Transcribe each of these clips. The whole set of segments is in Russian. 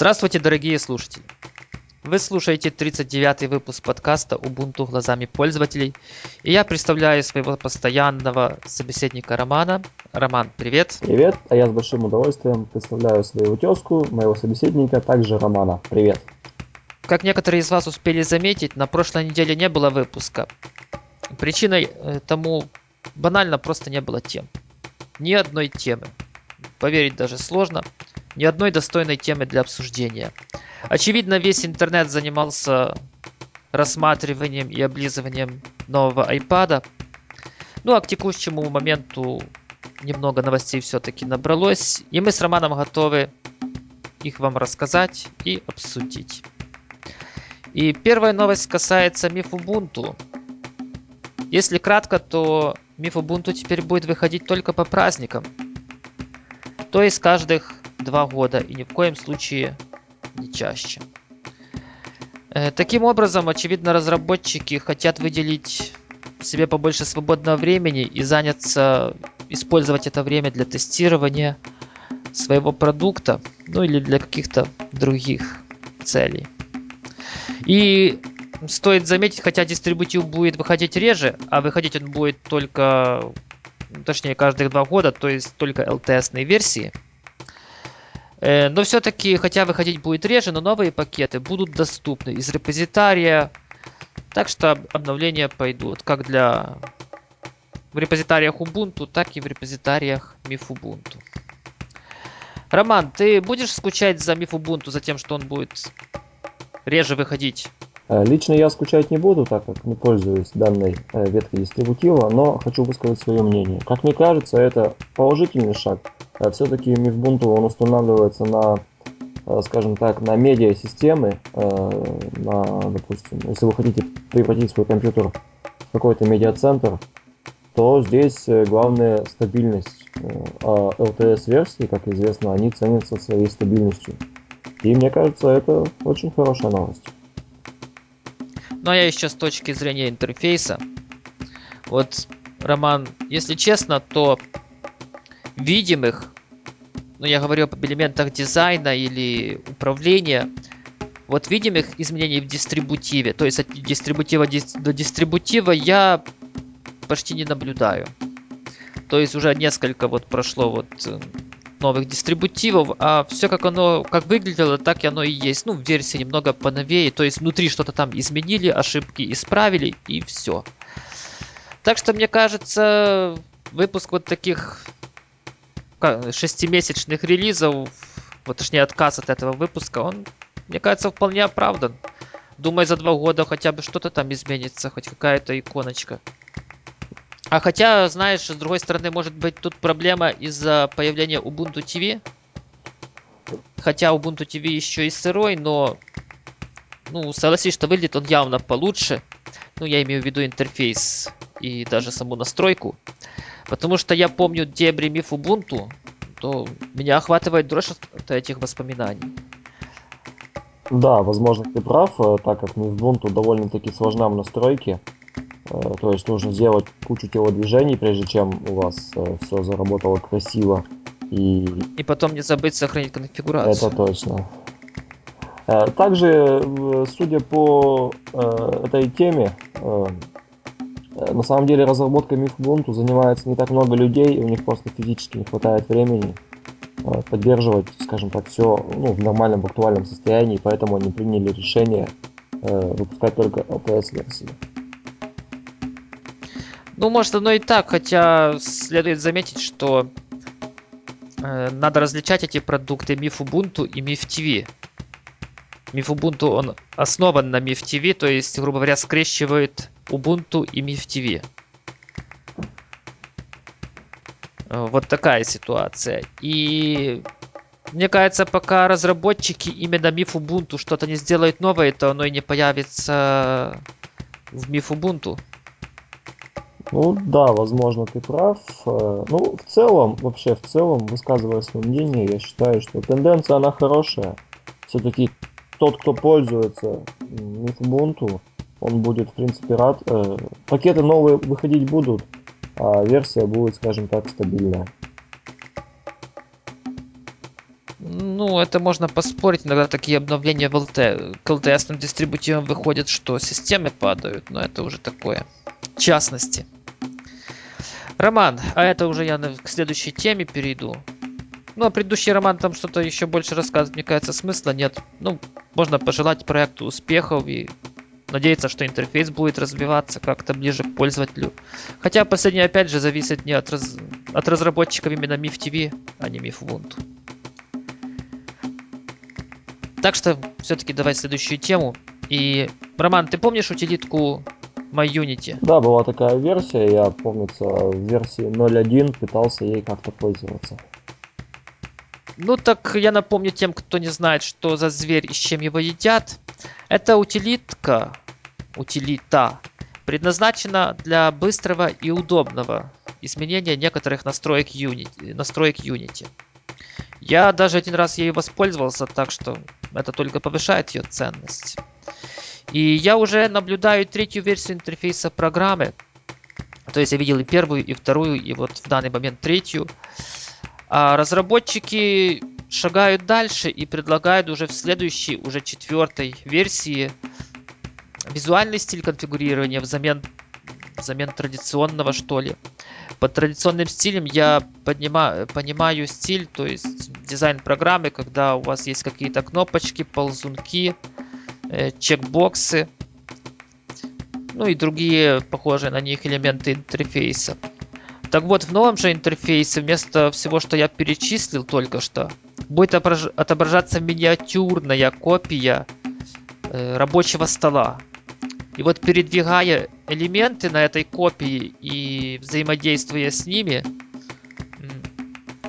Здравствуйте, дорогие слушатели! Вы слушаете 39-й выпуск подкаста Ubuntu глазами пользователей. И я представляю своего постоянного собеседника Романа. Роман, привет. Привет, а я с большим удовольствием представляю свою тезку, моего собеседника, также Романа. Привет. Как некоторые из вас успели заметить, на прошлой неделе не было выпуска. Причиной э, тому банально просто не было тем. Ни одной темы. Поверить даже сложно ни одной достойной темы для обсуждения. Очевидно, весь интернет занимался рассматриванием и облизыванием нового iPad. Ну а к текущему моменту немного новостей все-таки набралось, и мы с Романом готовы их вам рассказать и обсудить. И первая новость касается миф Ubuntu. Если кратко, то миф Ubuntu теперь будет выходить только по праздникам. То есть каждых два года и ни в коем случае не чаще. Э, таким образом, очевидно, разработчики хотят выделить себе побольше свободного времени и заняться, использовать это время для тестирования своего продукта, ну или для каких-то других целей. И стоит заметить, хотя дистрибутив будет выходить реже, а выходить он будет только, точнее, каждых два года, то есть только LTS-ные версии – но все-таки, хотя выходить будет реже, но новые пакеты будут доступны из репозитария. Так что обновления пойдут как для в репозитариях Ubuntu, так и в репозитариях MIF Ubuntu. Роман, ты будешь скучать за MIF Ubuntu, за тем, что он будет реже выходить? Э, лично я скучать не буду, так как не пользуюсь данной э, веткой дистрибутива, но хочу высказать свое мнение. Как мне кажется, это положительный шаг все-таки Мифбунту он устанавливается на, э, скажем так, на медиа-системы, э, на, допустим, если вы хотите превратить свой компьютер в какой-то медиа-центр, то здесь э, главная стабильность. А LTS-версии, как известно, они ценятся своей стабильностью. И мне кажется, это очень хорошая новость. Ну а я еще с точки зрения интерфейса. Вот, Роман, если честно, то видимых, ну я говорю об элементах дизайна или управления, вот видимых изменений в дистрибутиве, то есть от дистрибутива до дистрибутива я почти не наблюдаю. То есть уже несколько вот прошло вот э, новых дистрибутивов, а все как оно, как выглядело, так и оно и есть. Ну, версии немного поновее, то есть внутри что-то там изменили, ошибки исправили и все. Так что мне кажется, выпуск вот таких шестимесячных релизов, вот точнее отказ от этого выпуска, он, мне кажется, вполне оправдан. Думаю, за два года хотя бы что-то там изменится, хоть какая-то иконочка. А хотя, знаешь, с другой стороны, может быть, тут проблема из-за появления Ubuntu TV. Хотя Ubuntu TV еще и сырой, но... Ну, согласись, что выглядит он явно получше. Ну, я имею в виду интерфейс и даже саму настройку. Потому что я помню дебри миф Ubuntu, то меня охватывает дрожь от этих воспоминаний. Да, возможно, ты прав, э, так как миф Ubuntu довольно-таки сложна в настройке. Э, то есть нужно сделать кучу телодвижений, прежде чем у вас э, все заработало красиво. И... и потом не забыть сохранить конфигурацию. Это точно. Также, судя по этой теме, на самом деле разработкой Ubuntu занимается не так много людей, и у них просто физически не хватает времени э, поддерживать, скажем так, все ну, в нормальном, в актуальном состоянии, поэтому они приняли решение э, выпускать только LTS-версии. Ну, может, оно и так, хотя следует заметить, что э, надо различать эти продукты MIF Ubuntu и MIF TV. MIF Ubuntu, он основан на MIF TV, то есть, грубо говоря, скрещивает Ubuntu и MIF TV. Вот такая ситуация. И мне кажется, пока разработчики именно MIF Ubuntu что-то не сделают новое, то оно и не появится в MIF Ubuntu. Ну да, возможно, ты прав. Э, ну, в целом, вообще в целом, высказывая свое мнение, я считаю, что тенденция, она хорошая. Все-таки тот, кто пользуется Ubuntu, он будет, в принципе, рад. Э, пакеты новые выходить будут, а версия будет, скажем так, стабильная. Ну, это можно поспорить. Иногда такие обновления в LT, к LTS дистрибутивам выходят, что системы падают. Но это уже такое. В частности. Роман, а это уже я к следующей теме перейду. Ну, а предыдущий роман там что-то еще больше рассказывать, мне кажется, смысла нет. Ну, можно пожелать проекту успехов и надеяться, что интерфейс будет развиваться как-то ближе к пользователю. Хотя последнее, опять же, зависит не от, раз... от разработчиков именно MIF TV, а не MIF Ubuntu. Так что все-таки давай следующую тему. И, Роман, ты помнишь утилитку MyUnity? Да, была такая версия, я, помнится, в версии 0.1 пытался ей как-то пользоваться. Ну так я напомню тем, кто не знает, что за зверь и с чем его едят. Это утилитка, утилита, предназначена для быстрого и удобного изменения некоторых настроек Unity. Настроек Unity. Я даже один раз ею воспользовался, так что это только повышает ее ценность. И я уже наблюдаю третью версию интерфейса программы. То есть я видел и первую, и вторую, и вот в данный момент третью. А разработчики шагают дальше и предлагают уже в следующей, уже четвертой версии визуальный стиль конфигурирования взамен, взамен традиционного, что ли. Под традиционным стилем я поднимаю, понимаю стиль, то есть дизайн программы, когда у вас есть какие-то кнопочки, ползунки, э, чекбоксы, ну и другие похожие на них элементы интерфейса. Так вот, в новом же интерфейсе вместо всего, что я перечислил только что, будет отображаться миниатюрная копия э, рабочего стола. И вот передвигая элементы на этой копии и взаимодействуя с ними,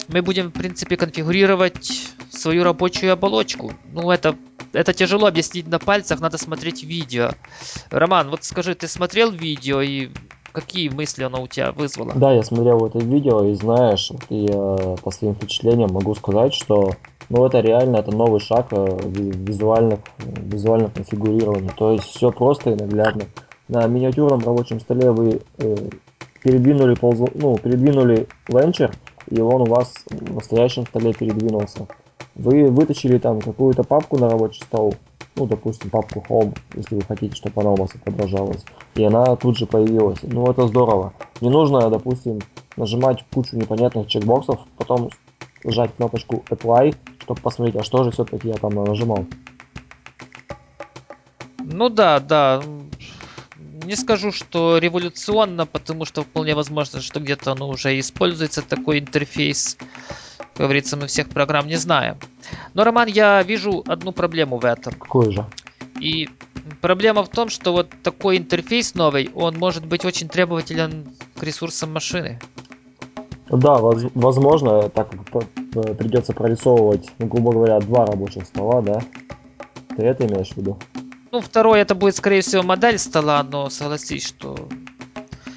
мы будем, в принципе, конфигурировать свою рабочую оболочку. Ну, это, это тяжело объяснить на пальцах, надо смотреть видео. Роман, вот скажи, ты смотрел видео и Какие мысли оно у тебя вызвало? Да, я смотрел это видео и знаешь, и э, по своим впечатлениям могу сказать, что ну это реально это новый шаг э, визуальных визуального конфигурирования. То есть все просто и наглядно. На миниатюрном рабочем столе вы э, передвинули ползу, ну передвинули ленчер, и он у вас в настоящем столе передвинулся. Вы вытащили там какую-то папку на рабочий стол, ну, допустим, папку Home, если вы хотите, чтобы она у вас отображалась. И она тут же появилась. Ну, это здорово. Не нужно, допустим, нажимать кучу непонятных чекбоксов, потом нажать кнопочку Apply, чтобы посмотреть, а что же все-таки я там нажимал. Ну да, да. Не скажу, что революционно, потому что вполне возможно, что где-то оно уже используется, такой интерфейс. Как говорится, мы всех программ не знаем. Но, Роман, я вижу одну проблему в этом. Какую же? И проблема в том, что вот такой интерфейс новый, он может быть очень требователен к ресурсам машины. Да, возможно, так как придется прорисовывать, ну, грубо говоря, два рабочих стола, да? Ты это имеешь в виду? Ну, второй это будет, скорее всего, модель стола, но согласись, что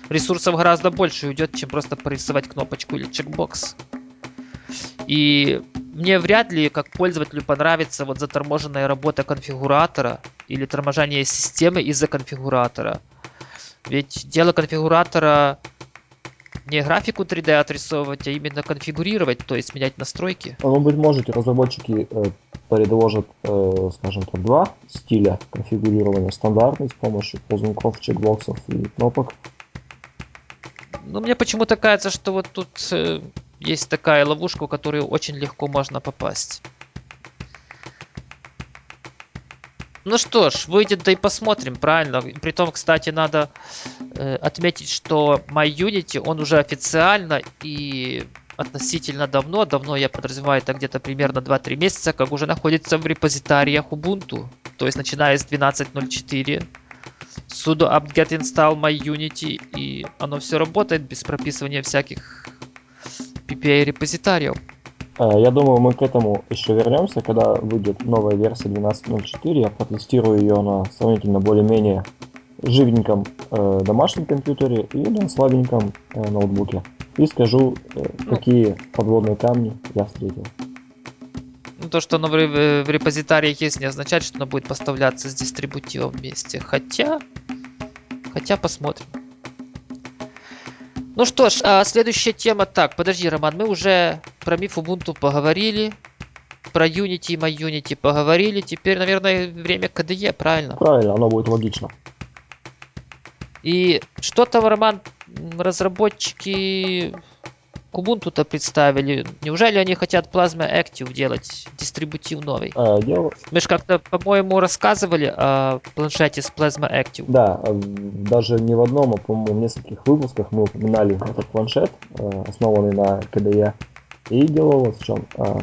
ресурсов гораздо больше уйдет, чем просто порисовать кнопочку или чекбокс. И мне вряд ли как пользователю понравится вот заторможенная работа конфигуратора или торможение системы из-за конфигуратора. Ведь дело конфигуратора не графику 3D отрисовывать, а именно конфигурировать, то есть менять настройки. Ну, быть может, разработчики э, предложат, э, скажем так, два стиля конфигурирования. Стандартный с помощью ползунков, чекбоксов и кнопок. Ну, мне почему-то кажется, что вот тут э, есть такая ловушка, в которую очень легко можно попасть. Ну что ж, выйдет, да и посмотрим, правильно. Притом, кстати, надо э, отметить, что MyUnity, он уже официально и относительно давно, давно я подразумеваю, это где-то примерно 2-3 месяца, как уже находится в репозитариях Ubuntu. То есть, начиная с 12.04, sudo apt-get install myunity, и оно все работает без прописывания всяких PPA-репозитариев. Э, я думаю, мы к этому еще вернемся, когда выйдет новая версия 12.04. Я протестирую ее на сравнительно более-менее живеньком э, домашнем компьютере и на слабеньком э, ноутбуке. И скажу, э, ну, какие подводные камни я встретил. Ну, то, что оно в, в репозитариях есть, не означает, что оно будет поставляться с дистрибутивом вместе. Хотя, хотя посмотрим. Ну что ж, а следующая тема. Так, подожди, Роман, мы уже про миф Ubuntu поговорили. про Unity и MyUnity поговорили. Теперь, наверное, время KDE, правильно? Правильно, оно будет логично. И что-то, Роман, разработчики Kubuntu-то представили. Неужели они хотят Plasma Active делать дистрибутив новый? А, дело... Мы же как-то, по-моему, рассказывали о планшете с Plasma Active. Да, э, даже не в одном, а, по-моему, в нескольких выпусках мы упоминали этот планшет, э, основанный на KDE. И дело вот в чем. Э,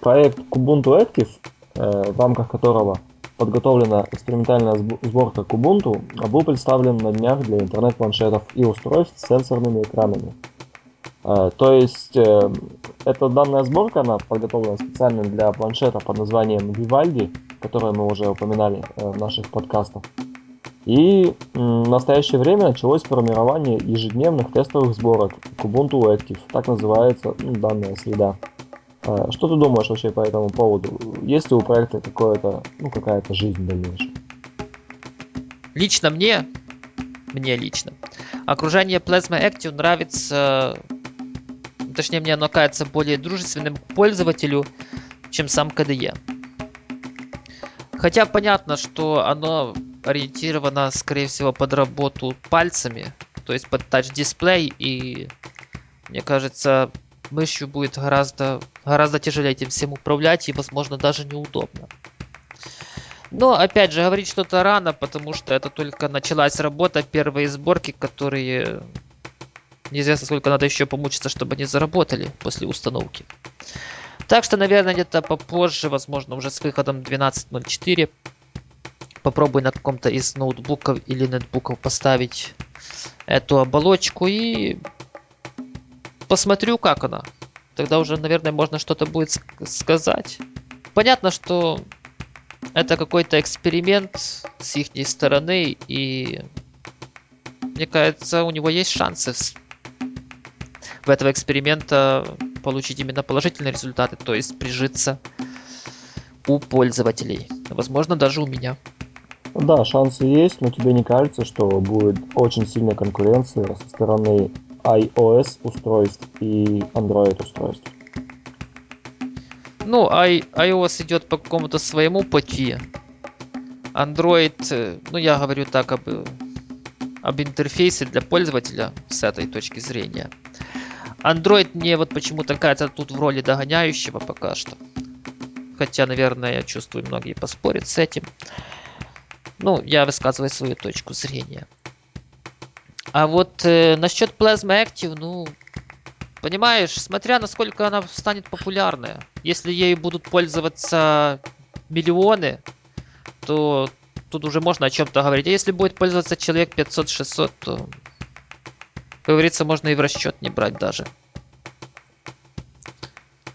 проект Kubuntu Active, в рамках которого подготовлена экспериментальная сборка Kubuntu, был представлен на днях для интернет-планшетов и устройств с сенсорными экранами. Э, то есть э, эта данная сборка, она подготовлена специально для планшета под названием Vivaldi, который мы уже упоминали э, в наших подкастах. И в настоящее время началось формирование ежедневных тестовых сборок Kubuntu Active, так называется ну, данная среда. Что ты думаешь вообще по этому поводу? Есть ли у проекта какое-то, ну, какая-то жизнь дальнейшая? Лично мне, мне лично, окружение Plasma Active нравится, точнее мне оно кажется более дружественным к пользователю, чем сам KDE. Хотя понятно, что оно ориентировано, скорее всего, под работу пальцами, то есть под тач-дисплей, и мне кажется, мышью будет гораздо, гораздо тяжелее этим всем управлять и, возможно, даже неудобно. Но, опять же, говорить что-то рано, потому что это только началась работа, первые сборки, которые неизвестно сколько надо еще помучиться, чтобы они заработали после установки. Так что, наверное, где-то попозже, возможно, уже с выходом 12.04, попробую на каком-то из ноутбуков или нетбуков поставить эту оболочку и посмотрю, как она. Тогда уже, наверное, можно что-то будет сказать. Понятно, что это какой-то эксперимент с их стороны, и мне кажется, у него есть шансы в этого эксперимента получить именно положительные результаты, то есть прижиться у пользователей. Возможно, даже у меня. Да, шансы есть, но тебе не кажется, что будет очень сильная конкуренция со стороны iOS устройств и Android устройств. Ну, I, iOS идет по какому-то своему пути. Android, э, ну я говорю так об, об интерфейсе для пользователя с этой точки зрения. Android мне вот почему-то кажется тут в роли догоняющего пока что. Хотя, наверное, я чувствую, многие поспорят с этим. Ну, я высказываю свою точку зрения. А вот э, насчет Plasma Active, ну, понимаешь, смотря насколько она станет популярной. Если ею будут пользоваться миллионы, то тут уже можно о чем-то говорить. А если будет пользоваться человек 500-600, то, как говорится, можно и в расчет не брать даже.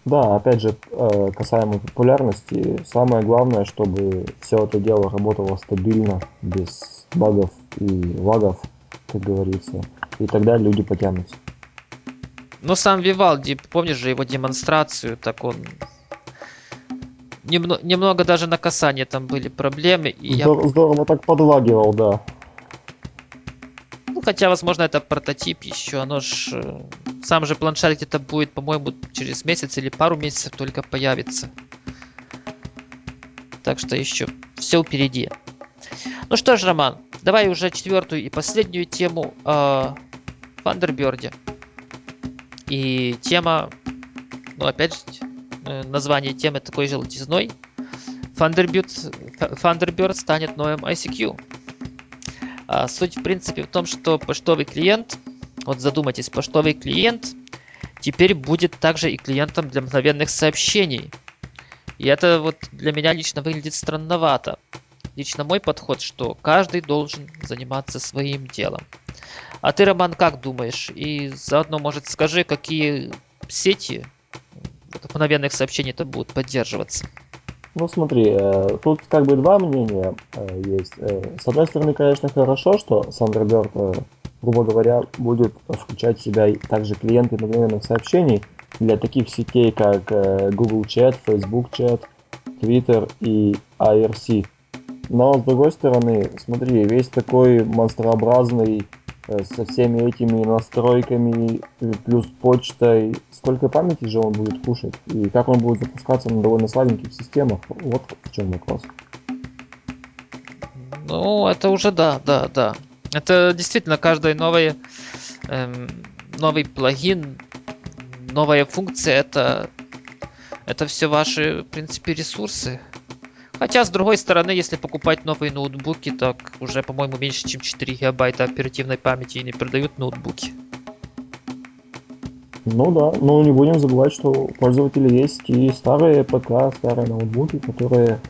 Да, опять же, э, касаемо популярности, самое главное, чтобы все это дело работало стабильно, без багов и лагов как говорится. И тогда люди потянутся. Ну, сам Вивалди, помнишь же его демонстрацию, так он... Немно, немного даже на касание там были проблемы. И Здор- я... Здорово так подлагивал, да. Хотя, возможно, это прототип еще. Оно ж... Э, сам же планшет где-то будет, по-моему, через месяц или пару месяцев только появится. Так что еще все впереди. Ну что ж, Роман, давай уже четвертую и последнюю тему о Thunderbird. И тема, ну опять же, э, название темы такой желтизной. Thunderbird, Thunderbird станет новым ICQ. А суть в принципе в том, что почтовый клиент, вот задумайтесь, почтовый клиент теперь будет также и клиентом для мгновенных сообщений. И это вот для меня лично выглядит странновато лично мой подход, что каждый должен заниматься своим делом. А ты, Роман, как думаешь? И заодно, может, скажи, какие сети мгновенных сообщений это будут поддерживаться? Ну смотри, э, тут как бы два мнения э, есть. Э, с одной стороны, конечно, хорошо, что Thunderbird, грубо говоря, будет включать в себя также клиенты мгновенных сообщений для таких сетей, как Google Chat, Facebook Chat, Twitter и IRC. Но с другой стороны, смотри, весь такой монстрообразный со всеми этими настройками, э, плюс почтой, сколько памяти же он будет кушать, и как он будет запускаться на довольно слабеньких системах, вот в чем вопрос. Ну, это уже да, да, да. Это действительно каждый новый, эм, новый плагин, новая функция, это, это все ваши, в принципе, ресурсы. Хотя, с другой стороны, если покупать новые ноутбуки, так уже, по-моему, меньше, чем 4 гигабайта оперативной памяти и не продают ноутбуки. Ну да, но не будем забывать, что у пользователей есть и старые ПК, старые ноутбуки, которые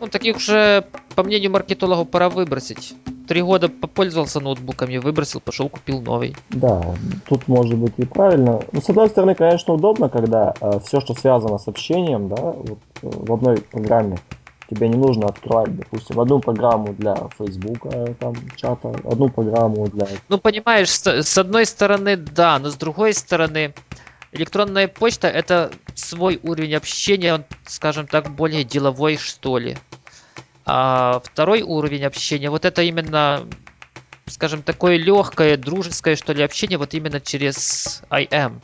Ну, таких уже, по мнению маркетологов, пора выбросить. Три года попользовался ноутбуками, выбросил, пошел купил новый. Да, тут может быть и правильно. Но с одной стороны, конечно, удобно, когда э, все, что связано с общением, да, вот, э, в одной программе, тебе не нужно открывать, допустим, одну программу для Фейсбука, там, чата, одну программу для... Ну, понимаешь, с, с одной стороны, да, но с другой стороны, электронная почта это свой уровень общения, он, скажем так, более деловой, что ли. А второй уровень общения, вот это именно, скажем, такое легкое, дружеское, что ли, общение, вот именно через IM.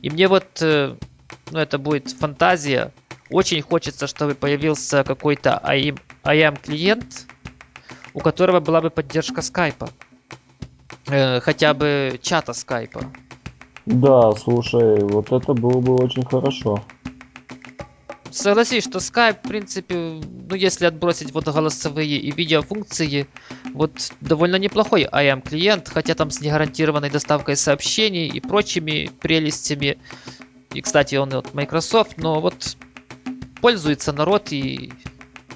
И мне вот, э, ну, это будет фантазия, очень хочется, чтобы появился какой-то IM клиент, у которого была бы поддержка скайпа. Э, хотя бы чата скайпа. Да, слушай, вот это было бы очень хорошо. Согласись, что Skype, в принципе, ну если отбросить вот голосовые и видеофункции, вот довольно неплохой IM клиент, хотя там с негарантированной доставкой сообщений и прочими прелестями. И, кстати, он от Microsoft, но вот пользуется народ и,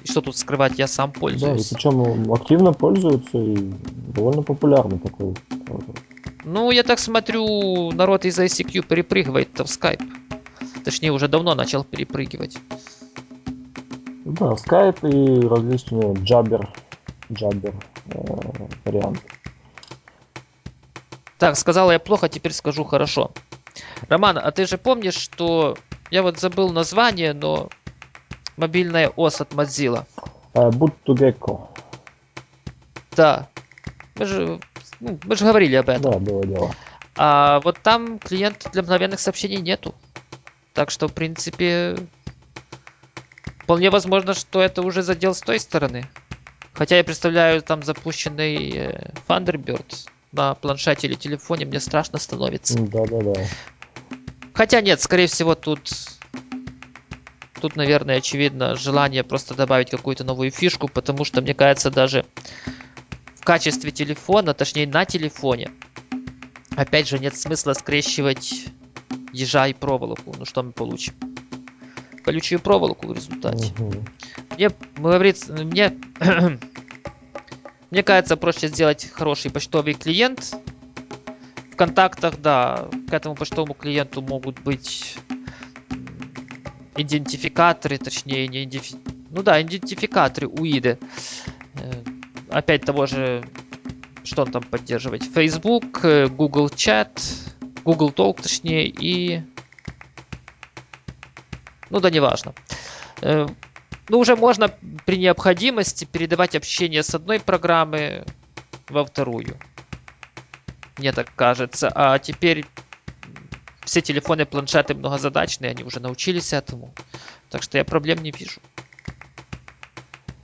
и что тут скрывать, я сам Да, пользуюсь. причем активно пользуются и довольно популярный такой. Ну, я так смотрю, народ из ICQ перепрыгивает в Skype. Точнее, уже давно начал перепрыгивать. Да, Skype и различные джабер, джабер э, варианты. Так, сказала я плохо, теперь скажу хорошо. Роман, а ты же помнишь, что я вот забыл название, но мобильная ОС от Mozilla. Э, Boot2Gecko. Да. Мы же, ну, мы же говорили об этом. Да, было дело. А вот там клиент для мгновенных сообщений нету. Так что, в принципе, вполне возможно, что это уже задел с той стороны. Хотя я представляю там запущенный э, Thunderbird на планшете или телефоне, мне страшно становится. Да, да, да. Хотя нет, скорее всего, тут тут, наверное, очевидно желание просто добавить какую-то новую фишку, потому что, мне кажется, даже в качестве телефона, точнее на телефоне, опять же, нет смысла скрещивать ежа и проволоку. Ну что мы получим? Колючую проволоку в результате. Мне, говорится, мне, мне кажется, проще сделать хороший почтовый клиент. В контактах, да, к этому почтовому клиенту могут быть идентификаторы, точнее, не идентифи... Ну да, идентификаторы УИДы. Э, Опять того же, что он там поддерживает? Facebook, э, Google Chat, Google Talk, точнее, и... Ну да, неважно. Э, Ну, уже можно при необходимости передавать общение с одной программы во вторую. Мне так кажется. А теперь все телефоны, планшеты многозадачные, они уже научились этому. Так что я проблем не вижу.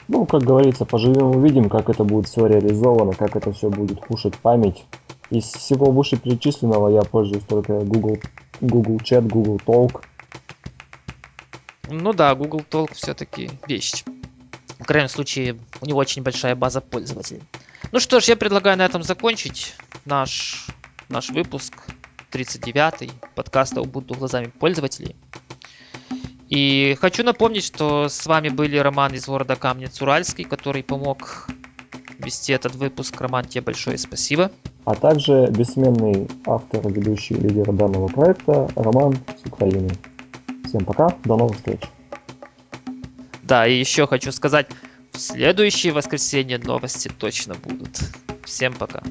Ну, как говорится, поживем увидим, как это будет все реализовано, как это все будет кушать память. Из всего вышеперечисленного я пользуюсь только Google, Google Chat, Google Talk. Ну да, Google Talk все-таки вещь. В крайнем случае, у него очень большая база пользователей. Ну что ж, я предлагаю на этом закончить наш, наш выпуск 39-й подкаста Ubuntu глазами пользователей. И хочу напомнить, что с вами были Роман из города Камнец-Уральский, который помог вести этот выпуск. Роман, тебе большое спасибо. а также бессменный автор, ведущий лидер данного проекта Роман с Украины. Всем пока, до новых встреч. Да, и еще хочу сказать, в следующее воскресенье новости точно будут. Всем пока.